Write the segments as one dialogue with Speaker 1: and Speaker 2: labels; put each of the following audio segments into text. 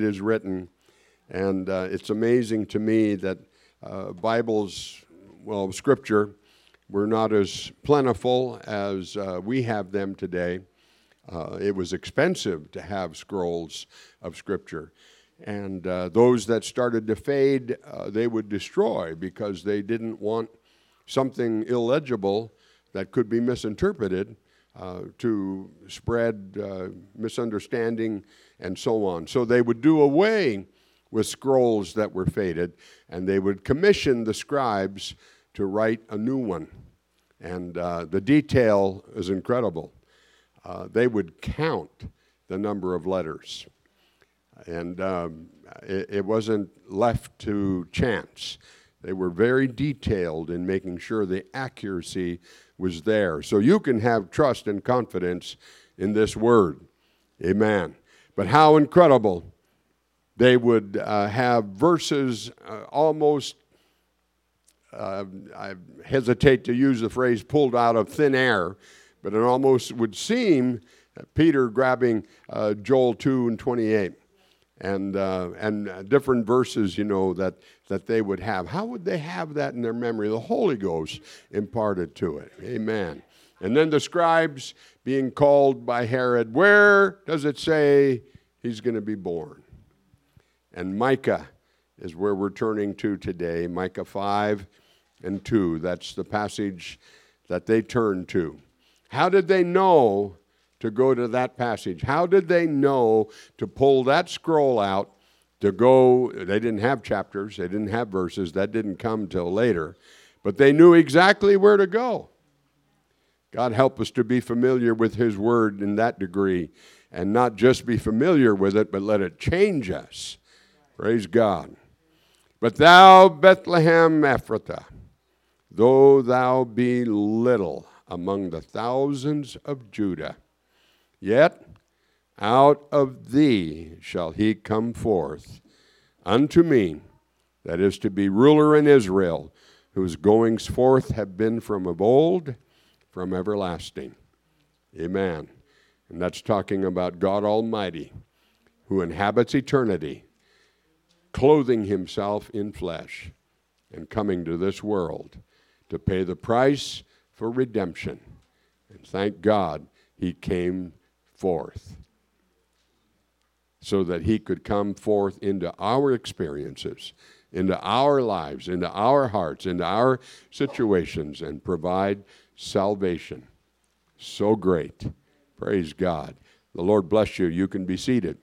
Speaker 1: it is written. And uh, it's amazing to me that uh, Bibles, well, Scripture, were not as plentiful as uh, we have them today. Uh, it was expensive to have scrolls of Scripture. And uh, those that started to fade, uh, they would destroy because they didn't want something illegible that could be misinterpreted uh, to spread uh, misunderstanding and so on. So they would do away with scrolls that were faded and they would commission the scribes to write a new one. And uh, the detail is incredible. Uh, they would count the number of letters. And um, it, it wasn't left to chance. They were very detailed in making sure the accuracy was there. So you can have trust and confidence in this word. Amen. But how incredible they would uh, have verses uh, almost, uh, I hesitate to use the phrase pulled out of thin air, but it almost would seem Peter grabbing uh, Joel 2 and 28 and, uh, and different verses, you know, that, that they would have. How would they have that in their memory? The Holy Ghost imparted to it. Amen. And then the scribes being called by Herod, where does it say he's going to be born? And Micah is where we're turning to today. Micah 5 and 2. That's the passage that they turned to. How did they know to go to that passage? How did they know to pull that scroll out to go? They didn't have chapters, they didn't have verses, that didn't come till later, but they knew exactly where to go. God help us to be familiar with His Word in that degree and not just be familiar with it, but let it change us. Praise God. But thou, Bethlehem Ephrathah, though thou be little among the thousands of Judah, Yet out of thee shall he come forth unto me, that is to be ruler in Israel, whose goings forth have been from of old, from everlasting. Amen. And that's talking about God Almighty, who inhabits eternity, clothing himself in flesh and coming to this world to pay the price for redemption. And thank God he came forth so that he could come forth into our experiences, into our lives, into our hearts, into our situations, and provide salvation. So great. Praise God. The Lord bless you. You can be seated.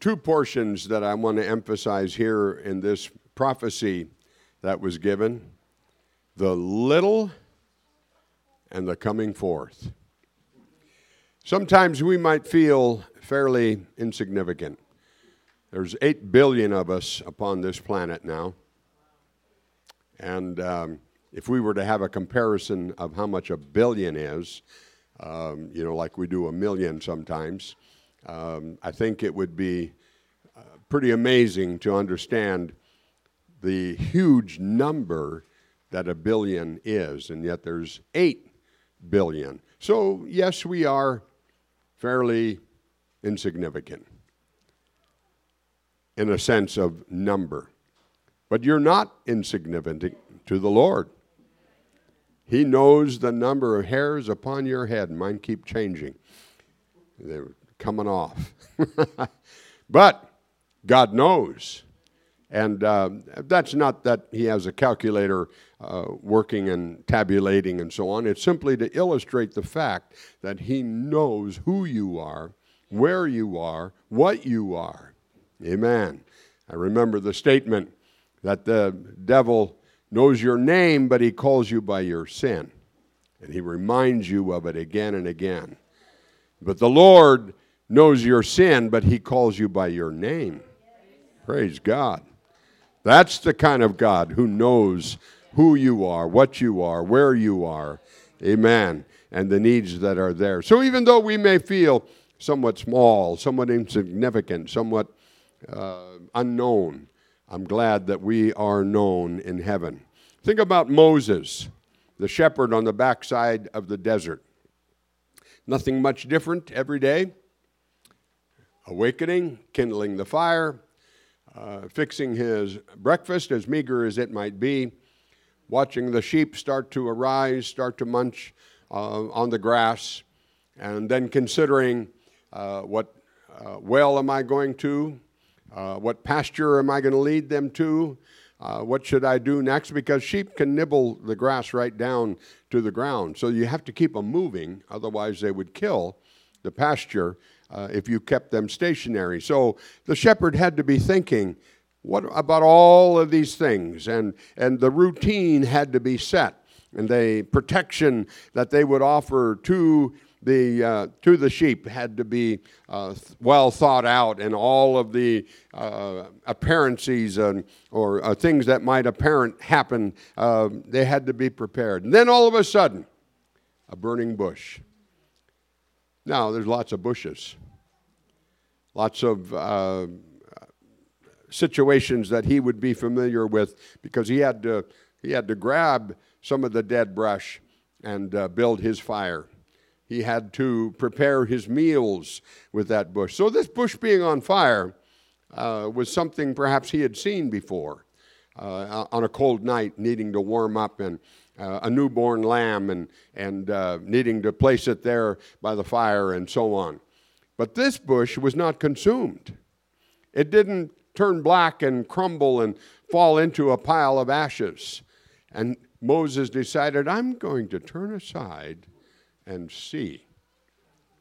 Speaker 1: Two portions that I want to emphasize here in this prophecy that was given the little and the coming forth. Sometimes we might feel fairly insignificant. There's 8 billion of us upon this planet now. And um, if we were to have a comparison of how much a billion is, um, you know, like we do a million sometimes, um, I think it would be uh, pretty amazing to understand the huge number that a billion is. And yet there's 8 billion. So, yes, we are fairly insignificant in a sense of number. But you're not insignificant to the Lord. He knows the number of hairs upon your head. Mine keep changing. They're coming off. but God knows. And uh, that's not that he has a calculator uh, working and tabulating and so on. It's simply to illustrate the fact that he knows who you are, where you are, what you are. Amen. I remember the statement that the devil knows your name, but he calls you by your sin. And he reminds you of it again and again. But the Lord knows your sin, but he calls you by your name. Praise God. That's the kind of God who knows who you are, what you are, where you are. Amen. And the needs that are there. So even though we may feel somewhat small, somewhat insignificant, somewhat uh, unknown, I'm glad that we are known in heaven. Think about Moses, the shepherd on the backside of the desert. Nothing much different every day. awakening, kindling the fire, uh, fixing his breakfast, as meager as it might be, watching the sheep start to arise, start to munch uh, on the grass, and then considering uh, what uh, well am I going to, uh, what pasture am I going to lead them to, uh, what should I do next? Because sheep can nibble the grass right down to the ground. So you have to keep them moving, otherwise, they would kill the pasture uh, if you kept them stationary. So the shepherd had to be thinking, what about all of these things? And, and the routine had to be set, and the protection that they would offer to the, uh, to the sheep had to be uh, well thought out, and all of the uh, appearances and, or uh, things that might apparent happen, uh, they had to be prepared. And then all of a sudden, a burning bush. Now, there's lots of bushes, lots of uh, situations that he would be familiar with because he had to, he had to grab some of the dead brush and build his fire. He had to prepare his meals with that bush. So, this bush being on fire uh, was something perhaps he had seen before uh, on a cold night, needing to warm up, and uh, a newborn lamb, and, and uh, needing to place it there by the fire, and so on. But this bush was not consumed. It didn't turn black and crumble and fall into a pile of ashes. And Moses decided, I'm going to turn aside and see.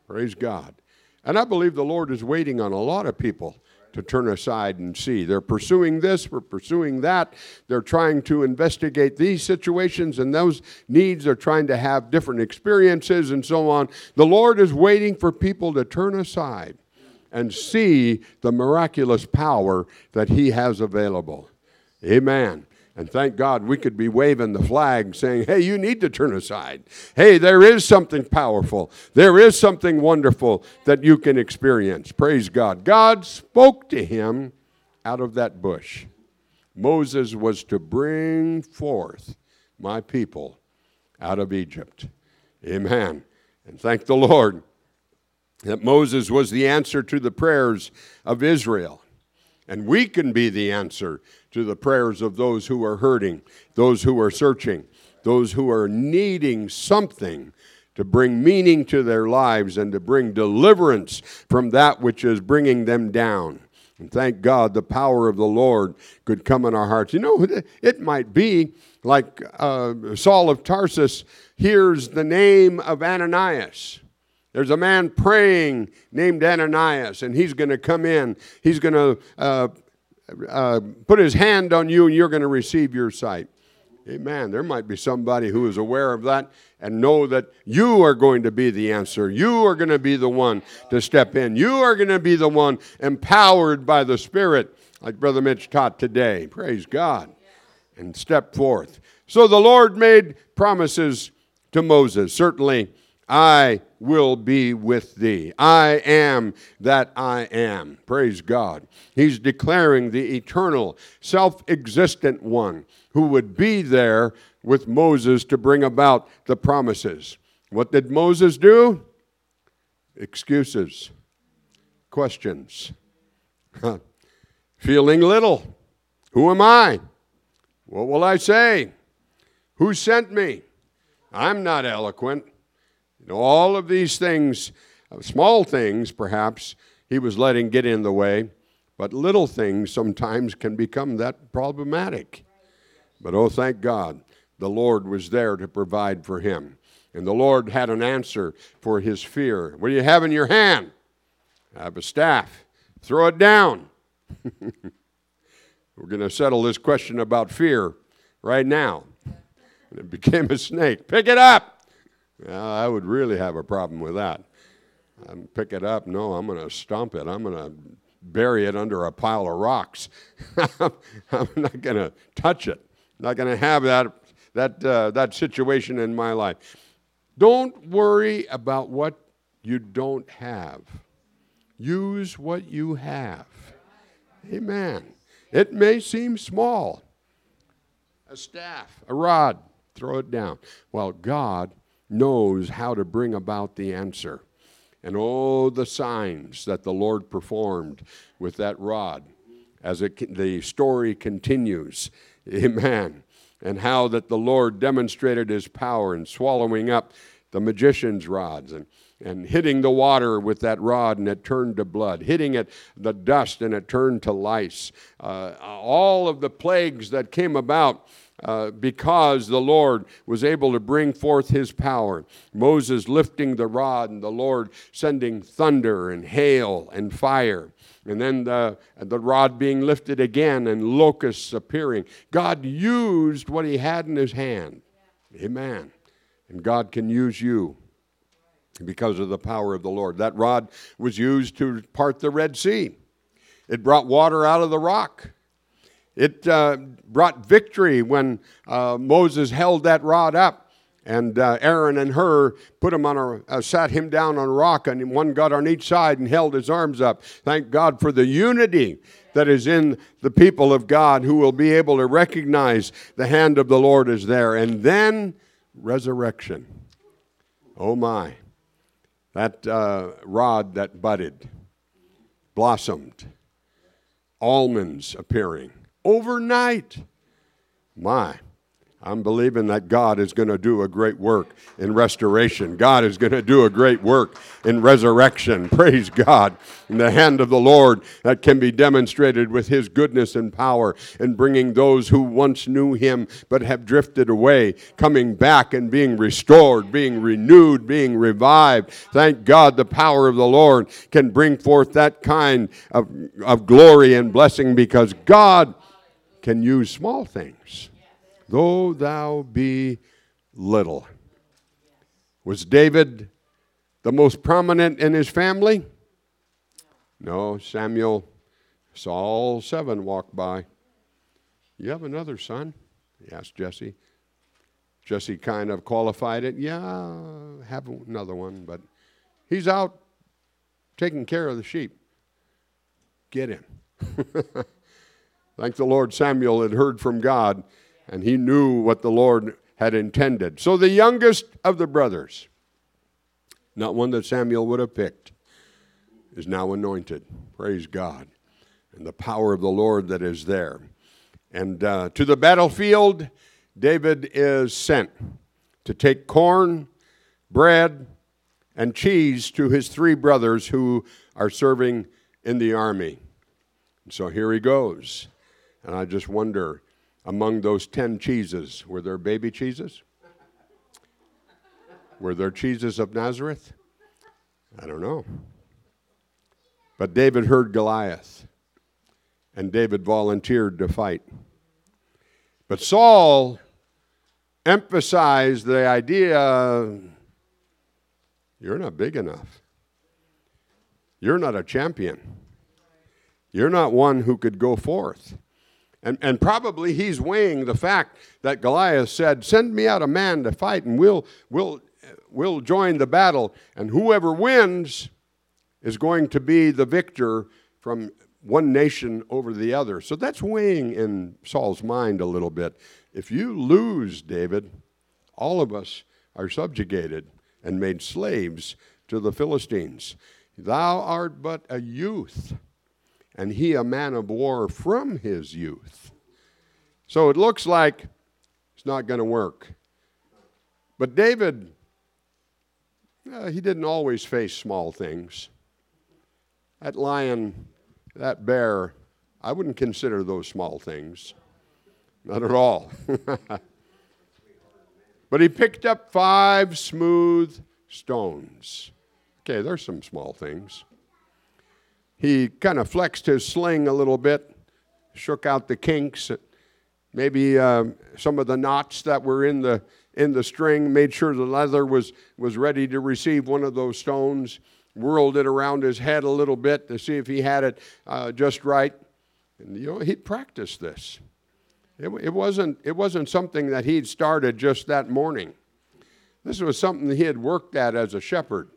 Speaker 1: Praise God. And I believe the Lord is waiting on a lot of people to turn aside and see. They're pursuing this, we're pursuing that. They're trying to investigate these situations and those needs. They're trying to have different experiences and so on. The Lord is waiting for people to turn aside and see the miraculous power that He has available. Amen. And thank God we could be waving the flag saying, hey, you need to turn aside. Hey, there is something powerful. There is something wonderful that you can experience. Praise God. God spoke to him out of that bush. Moses was to bring forth my people out of Egypt. Amen. And thank the Lord that Moses was the answer to the prayers of Israel. And we can be the answer to the prayers of those who are hurting, those who are searching, those who are needing something to bring meaning to their lives and to bring deliverance from that which is bringing them down. And thank God the power of the Lord could come in our hearts. You know, it might be like uh, Saul of Tarsus hears the name of Ananias. There's a man praying named Ananias, and he's going to come in. He's going to uh, uh, put his hand on you and you're going to receive your sight. Amen. There might be somebody who is aware of that and know that you are going to be the answer. You are going to be the one to step in. You are going to be the one empowered by the Spirit, like Brother Mitch taught today. Praise God. And step forth. So the Lord made promises to Moses. Certainly, I will be with thee. I am that I am. Praise God. He's declaring the eternal, self existent one who would be there with Moses to bring about the promises. What did Moses do? Excuses, questions, feeling little. Who am I? What will I say? Who sent me? I'm not eloquent. All of these things, small things perhaps, he was letting get in the way, but little things sometimes can become that problematic. But oh, thank God, the Lord was there to provide for him. And the Lord had an answer for his fear. What do you have in your hand? I have a staff. Throw it down. We're going to settle this question about fear right now. And it became a snake. Pick it up. I would really have a problem with that. I'm pick it up. No, I'm going to stomp it. I'm going to bury it under a pile of rocks. I'm not going to touch it. I'm not going to have that that uh, that situation in my life. Don't worry about what you don't have. Use what you have. Amen. It may seem small. A staff, a rod, throw it down. Well, God knows how to bring about the answer. And oh, the signs that the Lord performed with that rod as it, the story continues. Amen. And how that the Lord demonstrated his power in swallowing up the magician's rods and, and hitting the water with that rod and it turned to blood, hitting it the dust and it turned to lice. Uh, all of the plagues that came about uh, because the Lord was able to bring forth his power. Moses lifting the rod, and the Lord sending thunder and hail and fire. And then the, the rod being lifted again and locusts appearing. God used what he had in his hand. Amen. And God can use you because of the power of the Lord. That rod was used to part the Red Sea, it brought water out of the rock. It uh, brought victory when uh, Moses held that rod up, and uh, Aaron and Hur put him on a, uh, sat him down on a rock, and one got on each side and held his arms up. Thank God for the unity that is in the people of God who will be able to recognize the hand of the Lord is there. And then resurrection. Oh my. That uh, rod that budded, blossomed, almonds appearing overnight. My, I'm believing that God is going to do a great work in restoration. God is going to do a great work in resurrection. Praise God. In the hand of the Lord that can be demonstrated with His goodness and power in bringing those who once knew Him but have drifted away, coming back and being restored, being renewed, being revived. Thank God the power of the Lord can bring forth that kind of, of glory and blessing because God can use small things, though thou be little. Was David the most prominent in his family? No, Samuel saw all seven walk by. You have another son? He asked Jesse. Jesse kind of qualified it. Yeah, have another one, but he's out taking care of the sheep. Get him. Thank the Lord, Samuel had heard from God, and he knew what the Lord had intended. So the youngest of the brothers, not one that Samuel would have picked, is now anointed. Praise God. And the power of the Lord that is there. And uh, to the battlefield, David is sent to take corn, bread, and cheese to his three brothers who are serving in the army. And so here he goes. And I just wonder among those 10 cheeses, were there baby cheeses? Were there cheeses of Nazareth? I don't know. But David heard Goliath, and David volunteered to fight. But Saul emphasized the idea you're not big enough. You're not a champion. You're not one who could go forth. And, and probably he's weighing the fact that Goliath said, Send me out a man to fight, and we'll, we'll, we'll join the battle. And whoever wins is going to be the victor from one nation over the other. So that's weighing in Saul's mind a little bit. If you lose, David, all of us are subjugated and made slaves to the Philistines. Thou art but a youth and he a man of war from his youth. So it looks like it's not going to work. But David, uh, he didn't always face small things. That lion, that bear, I wouldn't consider those small things. Not at all. but he picked up five smooth stones. Okay, there's some small things. He kind of flexed his sling a little bit, shook out the kinks, maybe uh, some of the knots that were in the in the string, made sure the leather was was ready to receive one of those stones, whirled it around his head a little bit to see if he had it uh, just right. And you know, he practiced this. It, it, wasn't, it wasn't something that he'd started just that morning. This was something he had worked at as a shepherd.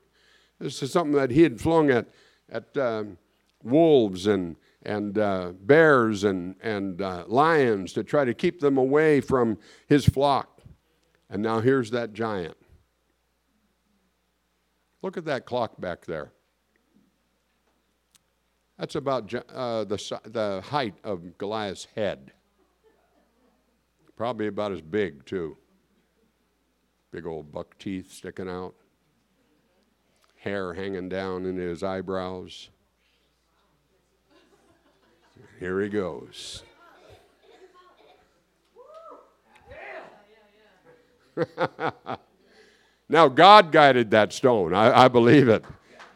Speaker 1: This is something that he had flung at, at um, wolves and, and uh, bears and, and uh, lions to try to keep them away from his flock. And now here's that giant. Look at that clock back there. That's about uh, the, the height of Goliath's head. Probably about as big, too. Big old buck teeth sticking out, hair hanging down into his eyebrows. Here he goes. now, God guided that stone. I, I believe it.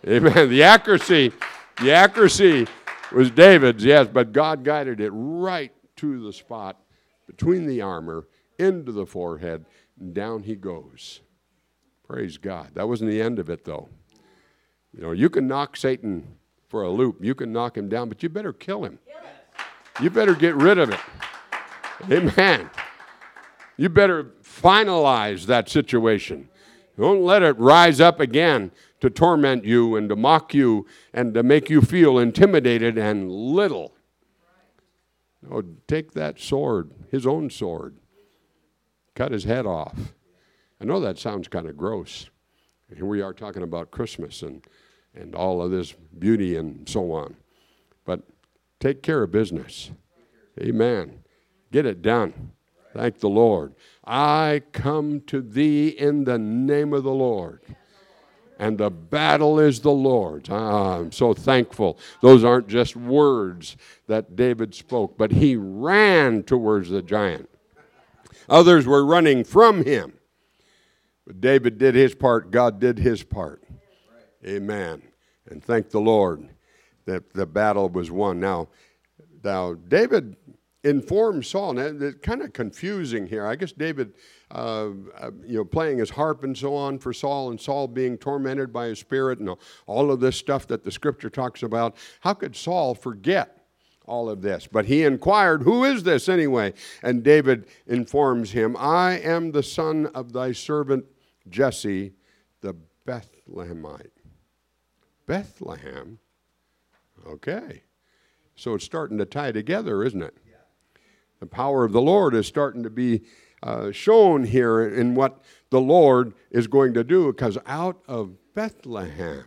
Speaker 1: Amen. The accuracy, the accuracy was David's, yes, but God guided it right to the spot between the armor, into the forehead, and down he goes. Praise God. That wasn't the end of it, though. You know, you can knock Satan for a loop, you can knock him down, but you better kill him. You better get rid of it. Amen. You better finalize that situation. Don't let it rise up again to torment you and to mock you and to make you feel intimidated and little. No, take that sword, his own sword, cut his head off. I know that sounds kind of gross. Here we are talking about Christmas and, and all of this beauty and so on. But take care of business. Amen. Get it done. Thank the Lord. I come to thee in the name of the Lord. And the battle is the Lord's. Ah, I'm so thankful. Those aren't just words that David spoke, but he ran towards the giant. Others were running from him. But David did his part, God did his part. Amen. And thank the Lord that the battle was won. Now, now David informed Saul. It's kind of confusing here. I guess David, uh, uh, you know, playing his harp and so on for Saul, and Saul being tormented by his spirit, and all of this stuff that the scripture talks about. How could Saul forget? all of this. But he inquired, Who is this anyway? And David informs him, I am the son of thy servant Jesse, the Bethlehemite. Bethlehem? Okay. So it's starting to tie together, isn't it? The power of the Lord is starting to be uh, shown here in what the Lord is going to do because out of Bethlehem,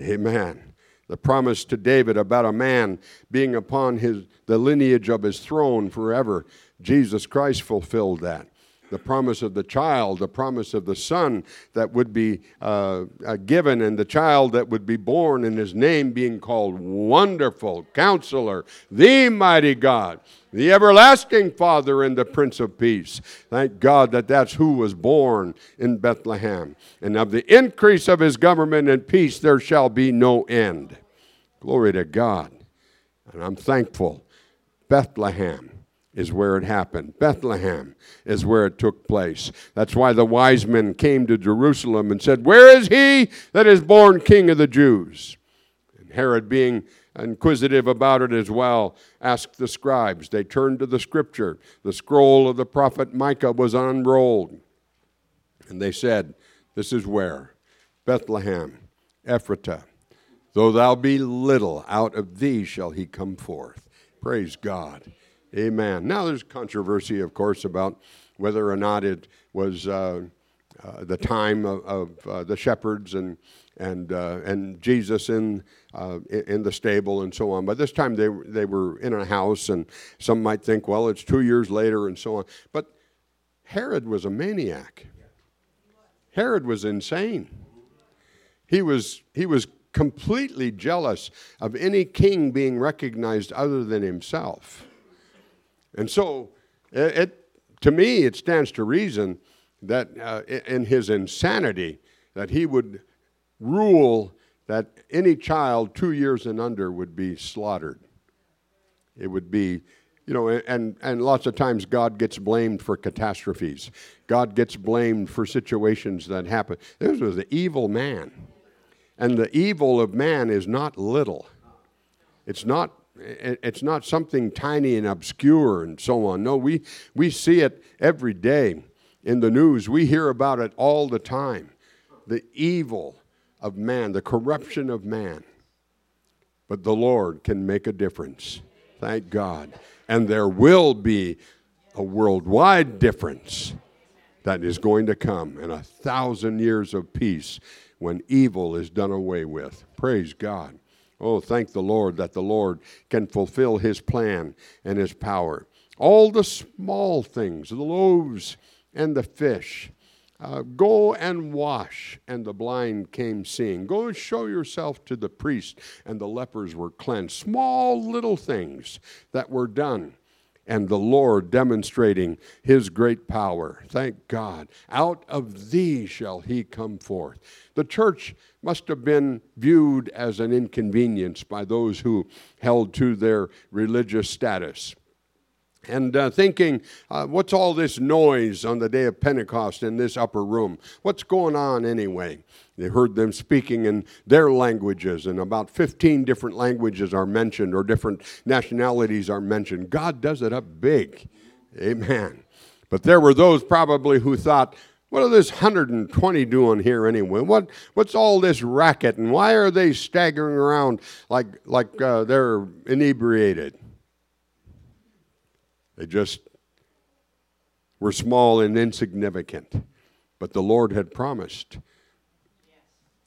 Speaker 1: amen. The promise to David about a man being upon his, the lineage of his throne forever, Jesus Christ fulfilled that the promise of the child, the promise of the son that would be uh, uh, given, and the child that would be born, and his name being called Wonderful Counselor, the Mighty God, the Everlasting Father, and the Prince of Peace. Thank God that that's who was born in Bethlehem. And of the increase of his government and peace there shall be no end. Glory to God. And I'm thankful. Bethlehem is where it happened. Bethlehem is where it took place. That's why the wise men came to Jerusalem and said, Where is he that is born king of the Jews? And Herod, being inquisitive about it as well, asked the scribes. They turned to the scripture. The scroll of the prophet Micah was unrolled. And they said, This is where? Bethlehem, Ephratah. Though thou be little, out of thee shall he come forth. Praise God. Amen. Now, there's controversy, of course, about whether or not it was uh, uh, the time of, of uh, the shepherds and and uh, and Jesus in uh, in the stable and so on. By this time, they they were in a house, and some might think, well, it's two years later and so on. But Herod was a maniac. Herod was insane. He was he was completely jealous of any king being recognized other than himself. And so, it, it to me, it stands to reason that uh, in his insanity, that he would rule that any child two years and under would be slaughtered. It would be, you know, and, and lots of times God gets blamed for catastrophes. God gets blamed for situations that happen. This was an evil man. And the evil of man is not little. It's not it's not something tiny and obscure and so on. No, we, we see it every day in the news. We hear about it all the time. The evil of man, the corruption of man. But the Lord can make a difference. Thank God. And there will be a worldwide difference that is going to come, in a thousand years of peace when evil is done away with. Praise God. Oh, thank the Lord that the Lord can fulfill his plan and his power. All the small things, the loaves and the fish, uh, go and wash, and the blind came seeing. Go and show yourself to the priest, and the lepers were cleansed. Small little things that were done, and the Lord demonstrating his great power. Thank God. Out of thee shall he come forth. The church must have been viewed as an inconvenience by those who held to their religious status and uh, thinking, uh, what's all this noise on the day of Pentecost in this upper room? What's going on anyway? They heard them speaking in their languages, and about 15 different languages are mentioned, or different nationalities are mentioned. God does it up big. Amen. But there were those probably who thought, what are this 120 doing here anyway? What, what's all this racket, and why are they staggering around like, like uh, they're inebriated? They just were small and insignificant. But the Lord had promised,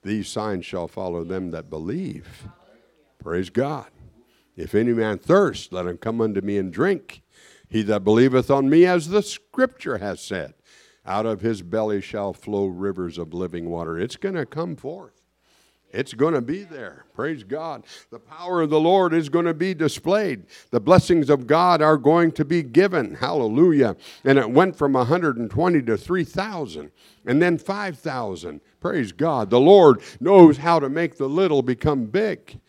Speaker 1: These signs shall follow them that believe. Praise God. If any man thirst, let him come unto me and drink. He that believeth on me, as the scripture has said, out of his belly shall flow rivers of living water. It's going to come forth. It's going to be there. Praise God. The power of the Lord is going to be displayed. The blessings of God are going to be given. Hallelujah. And it went from 120 to 3,000 and then 5,000. Praise God. The Lord knows how to make the little become big.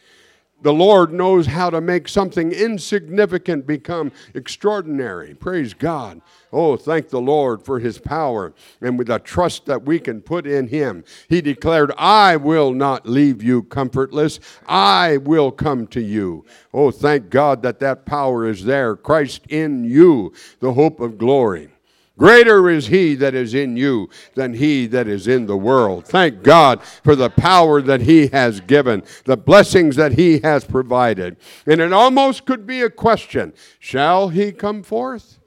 Speaker 1: The Lord knows how to make something insignificant become extraordinary. Praise God. Oh, thank the Lord for his power and with the trust that we can put in him. He declared, I will not leave you comfortless. I will come to you. Oh, thank God that that power is there. Christ in you, the hope of glory. Greater is he that is in you than he that is in the world. Thank God for the power that he has given, the blessings that he has provided. And it almost could be a question Shall he come forth?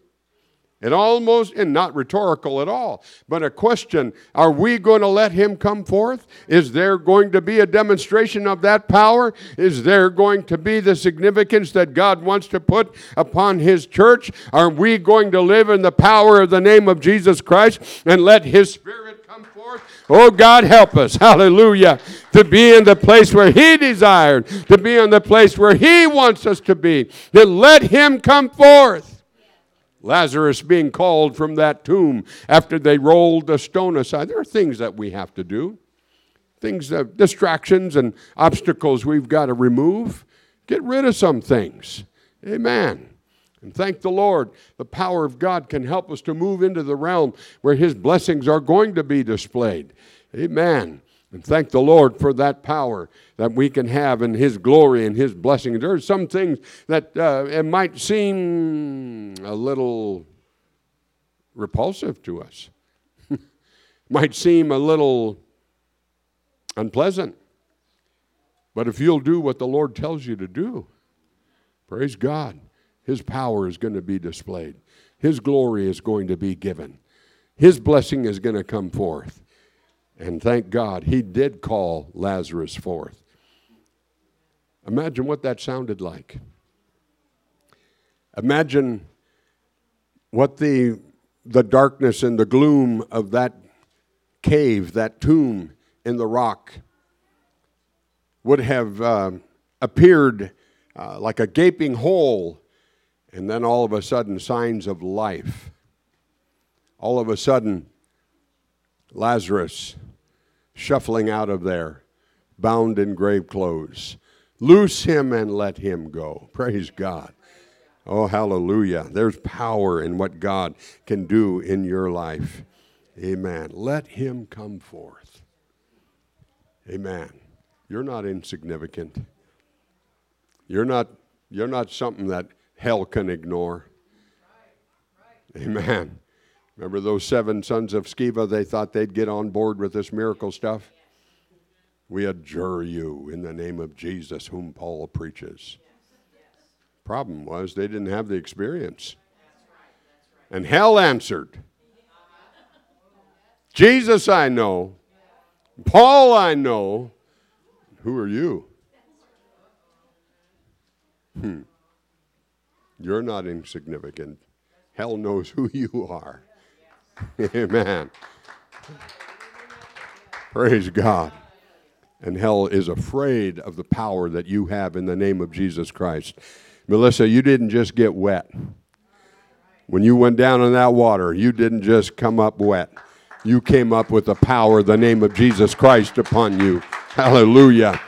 Speaker 1: It almost, and not rhetorical at all, but a question Are we going to let him come forth? Is there going to be a demonstration of that power? Is there going to be the significance that God wants to put upon his church? Are we going to live in the power of the name of Jesus Christ and let his spirit come forth? Oh, God, help us, hallelujah, to be in the place where he desired, to be in the place where he wants us to be, to let him come forth. Lazarus being called from that tomb after they rolled the stone aside. There are things that we have to do, things that distractions and obstacles we've got to remove. Get rid of some things. Amen. And thank the Lord, the power of God can help us to move into the realm where His blessings are going to be displayed. Amen. And thank the Lord for that power that we can have in His glory and His blessing. There are some things that uh, it might seem a little repulsive to us, might seem a little unpleasant. But if you'll do what the Lord tells you to do, praise God, His power is going to be displayed, His glory is going to be given, His blessing is going to come forth. And thank God he did call Lazarus forth. Imagine what that sounded like. Imagine what the, the darkness and the gloom of that cave, that tomb in the rock, would have uh, appeared uh, like a gaping hole, and then all of a sudden, signs of life. All of a sudden, Lazarus shuffling out of there, bound in grave clothes. Loose him and let him go. Praise God. Oh, hallelujah. There's power in what God can do in your life. Amen. Let him come forth. Amen. You're not insignificant. You're not, you're not something that hell can ignore. Amen. Remember those seven sons of Sceva? They thought they'd get on board with this miracle stuff. We adjure you in the name of Jesus, whom Paul preaches. Problem was, they didn't have the experience. And hell answered Jesus I know, Paul I know. Who are you? Hmm. You're not insignificant. Hell knows who you are. Amen. Praise God. And hell is afraid of the power that you have in the name of Jesus Christ. Melissa, you didn't just get wet. When you went down in that water, you didn't just come up wet. You came up with the power, of the name of Jesus Christ upon you. Hallelujah.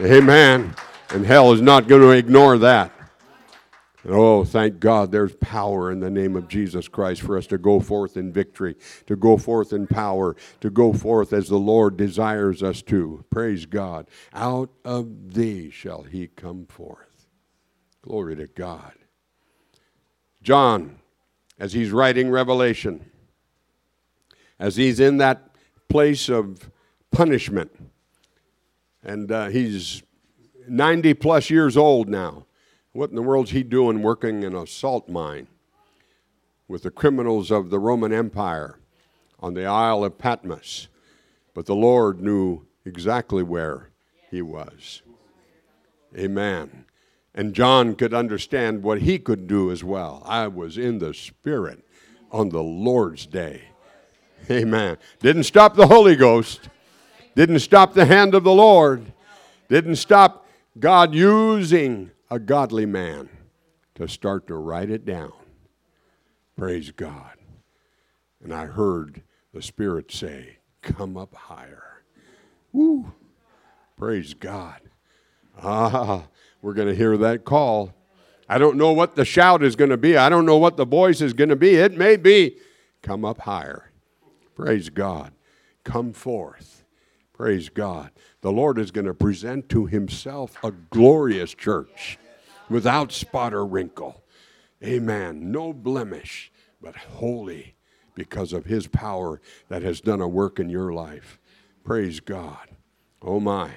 Speaker 1: Amen. And hell is not going to ignore that. Oh, thank God there's power in the name of Jesus Christ for us to go forth in victory, to go forth in power, to go forth as the Lord desires us to. Praise God. Out of thee shall he come forth. Glory to God. John, as he's writing Revelation, as he's in that place of punishment, and uh, he's 90 plus years old now what in the world's he doing working in a salt mine with the criminals of the Roman Empire on the Isle of Patmos? But the Lord knew exactly where he was. Amen. And John could understand what he could do as well. I was in the Spirit on the Lord's day. Amen. Didn't stop the Holy Ghost, didn't stop the hand of the Lord, didn't stop God using a godly man to start to write it down. Praise God. And I heard the Spirit say, Come up higher. Woo! Praise God. Ah, we're going to hear that call. I don't know what the shout is going to be. I don't know what the voice is going to be. It may be, Come up higher. Praise God. Come forth. Praise God. The Lord is going to present to himself a glorious church without spot or wrinkle. Amen. No blemish, but holy because of his power that has done a work in your life. Praise God. Oh my.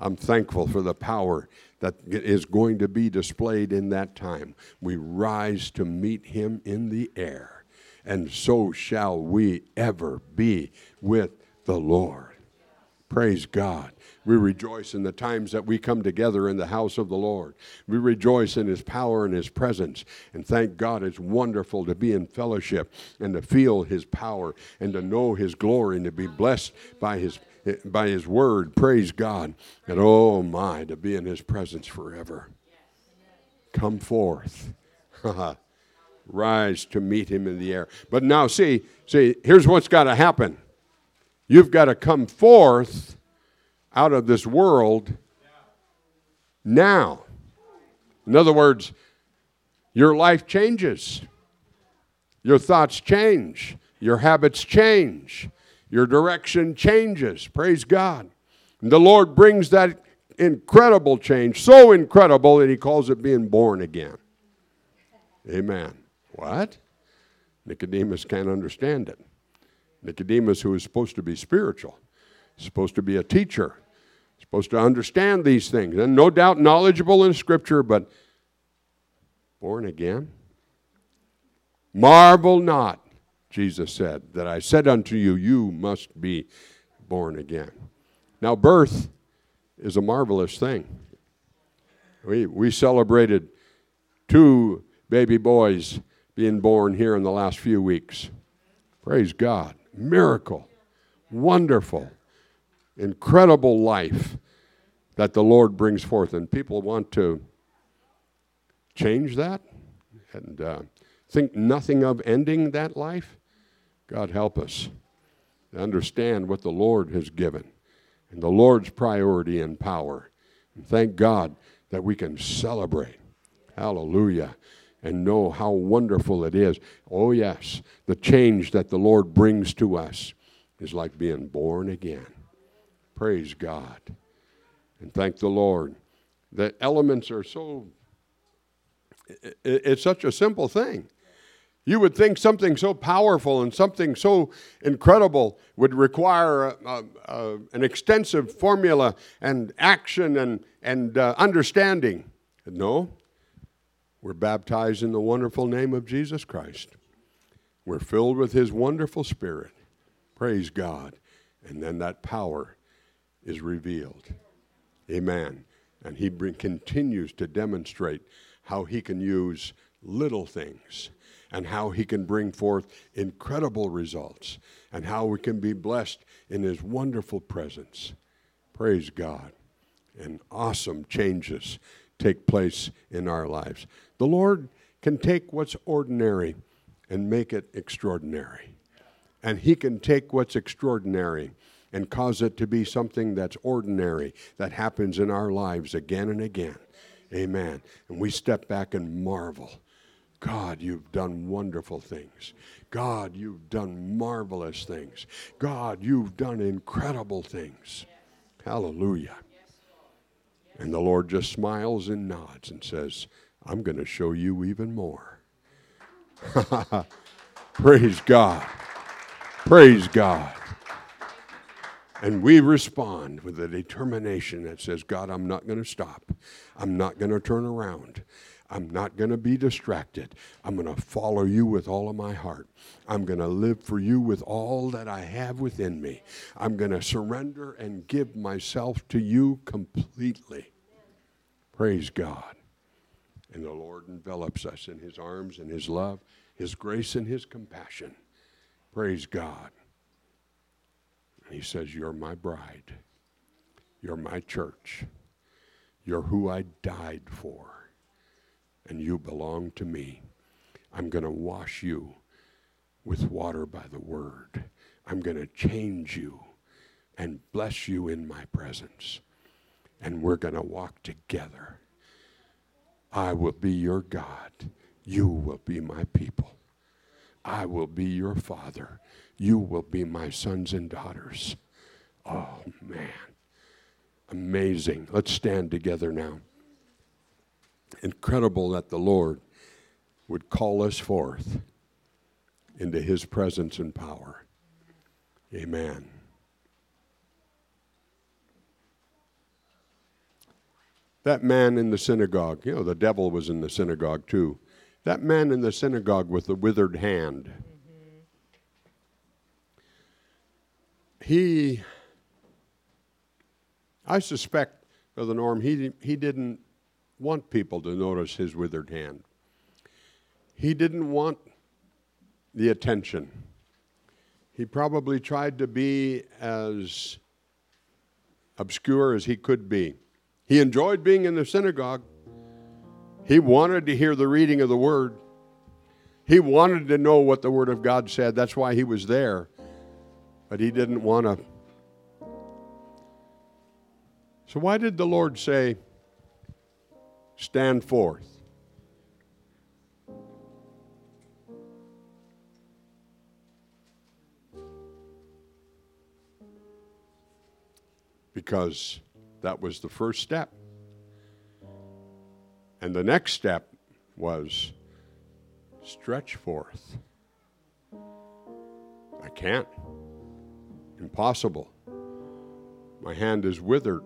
Speaker 1: I'm thankful for the power that is going to be displayed in that time. We rise to meet him in the air, and so shall we ever be with the Lord. Praise God. We rejoice in the times that we come together in the house of the Lord. We rejoice in His power and His presence. And thank God it's wonderful to be in fellowship and to feel His power and to know His glory and to be blessed by His by his word praise god and oh my to be in his presence forever come forth rise to meet him in the air but now see see here's what's got to happen You've got to come forth out of this world now. In other words, your life changes, your thoughts change, your habits change, your direction changes. Praise God. And the Lord brings that incredible change, so incredible that He calls it being born again. Amen. What? Nicodemus can't understand it. Nicodemus, who is supposed to be spiritual, supposed to be a teacher, supposed to understand these things, and no doubt knowledgeable in Scripture, but born again? Marvel not, Jesus said, that I said unto you, you must be born again. Now, birth is a marvelous thing. We, we celebrated two baby boys being born here in the last few weeks. Praise God miracle, wonderful, incredible life that the Lord brings forth. And people want to change that and uh, think nothing of ending that life. God help us understand what the Lord has given and the Lord's priority and power. And thank God that we can celebrate. Hallelujah and know how wonderful it is. Oh, yes, the change that the Lord brings to us is like being born again. Praise God. And thank the Lord. The elements are so, it's such a simple thing. You would think something so powerful and something so incredible would require a, a, a, an extensive formula and action and, and uh, understanding. No, we're baptized in the wonderful name of Jesus Christ. We're filled with His wonderful Spirit. Praise God. And then that power is revealed. Amen. And he continues to demonstrate how he can use little things and how he can bring forth incredible results and how we can be blessed in his wonderful presence. Praise God. And awesome changes take place in our lives. The Lord can take what's ordinary and make it extraordinary. And he can take what's extraordinary and cause it to be something that's ordinary that happens in our lives again and again. Amen. And we step back and marvel. God, you've done wonderful things. God, you've done marvelous things. God, you've done incredible things. Hallelujah. And the Lord just smiles and nods and says, I'm going to show you even more. Praise God. Praise God. And we respond with a determination that says, God, I'm not going to stop. I'm not going to turn around. I'm not going to be distracted. I'm going to follow you with all of my heart. I'm going to live for you with all that I have within me. I'm going to surrender and give myself to you completely. Praise God. And the Lord envelops us in his arms and his love, his grace and his compassion. Praise God. And he says, You're my bride. You're my church. You're who I died for. And you belong to me. I'm going to wash you with water by the word. I'm going to change you and bless you in my presence. And we're going to walk together. I will be your God. You will be my people. I will be your father. You will be my sons and daughters. Oh, man. Amazing. Let's stand together now. Incredible that the Lord would call us forth into his presence and power. Amen. That man in the synagogue, you know, the devil was in the synagogue too. That man in the synagogue with the withered hand. He, I suspect, Brother Norm, he, he didn't want people to notice his withered hand. He didn't want the attention. He probably tried to be as obscure as he could be. He enjoyed being in the synagogue. He wanted to hear the reading of the word. He wanted to know what the word of God said. That's why he was there. But he didn't want to. So, why did the Lord say, Stand forth? Because that was the first step. And the next step was stretch forth. I can't. Impossible. My hand is withered.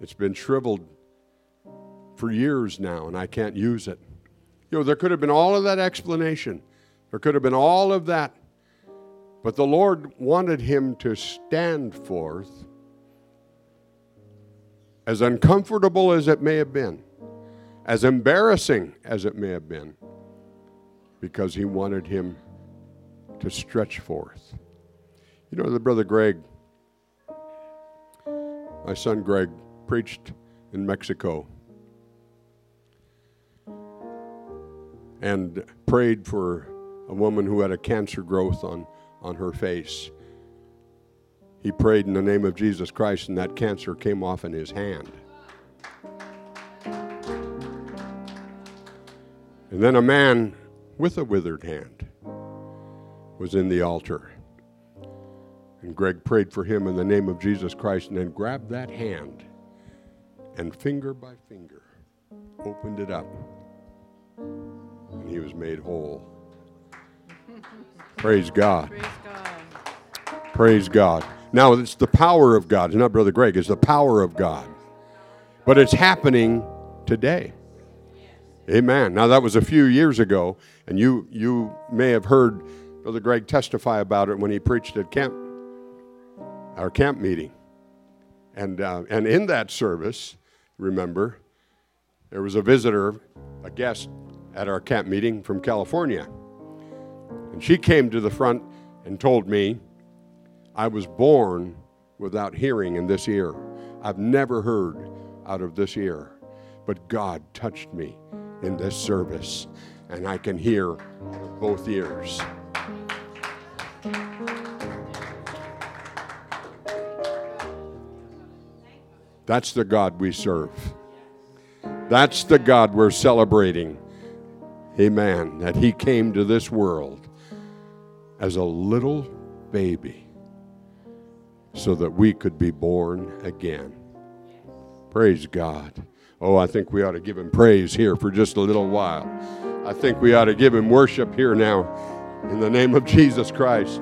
Speaker 1: It's been shriveled for years now, and I can't use it. You know, there could have been all of that explanation. There could have been all of that. But the Lord wanted him to stand forth, as uncomfortable as it may have been, as embarrassing as it may have been, because he wanted him to stretch forth. You know, the brother Greg, my son Greg, preached in Mexico and prayed for a woman who had a cancer growth on on her face. He prayed in the name of Jesus Christ, and that cancer came off in his hand. And then a man with a withered hand was in the altar. And Greg prayed for him in the name of Jesus Christ and then grabbed that hand and finger by finger opened it up. And he was made whole. Praise God. Praise God. Praise God. Now, it's the power of God. It's not Brother Greg, it's the power of God. But it's happening today. Amen. Now, that was a few years ago, and you, you may have heard Brother Greg testify about it when he preached at camp, our camp meeting. And, uh, and in that service, remember, there was a visitor, a guest at our camp meeting from California. And she came to the front and told me, I was born without hearing in this ear. I've never heard out of this ear, but God touched me in this service, and I can hear with both ears. That's the God we serve. That's the God we're celebrating. Amen. That He came to this world as a little baby so that we could be born again. Praise God. Oh, I think we ought to give Him praise here for just a little while. I think we ought to give Him worship here now in the name of Jesus Christ.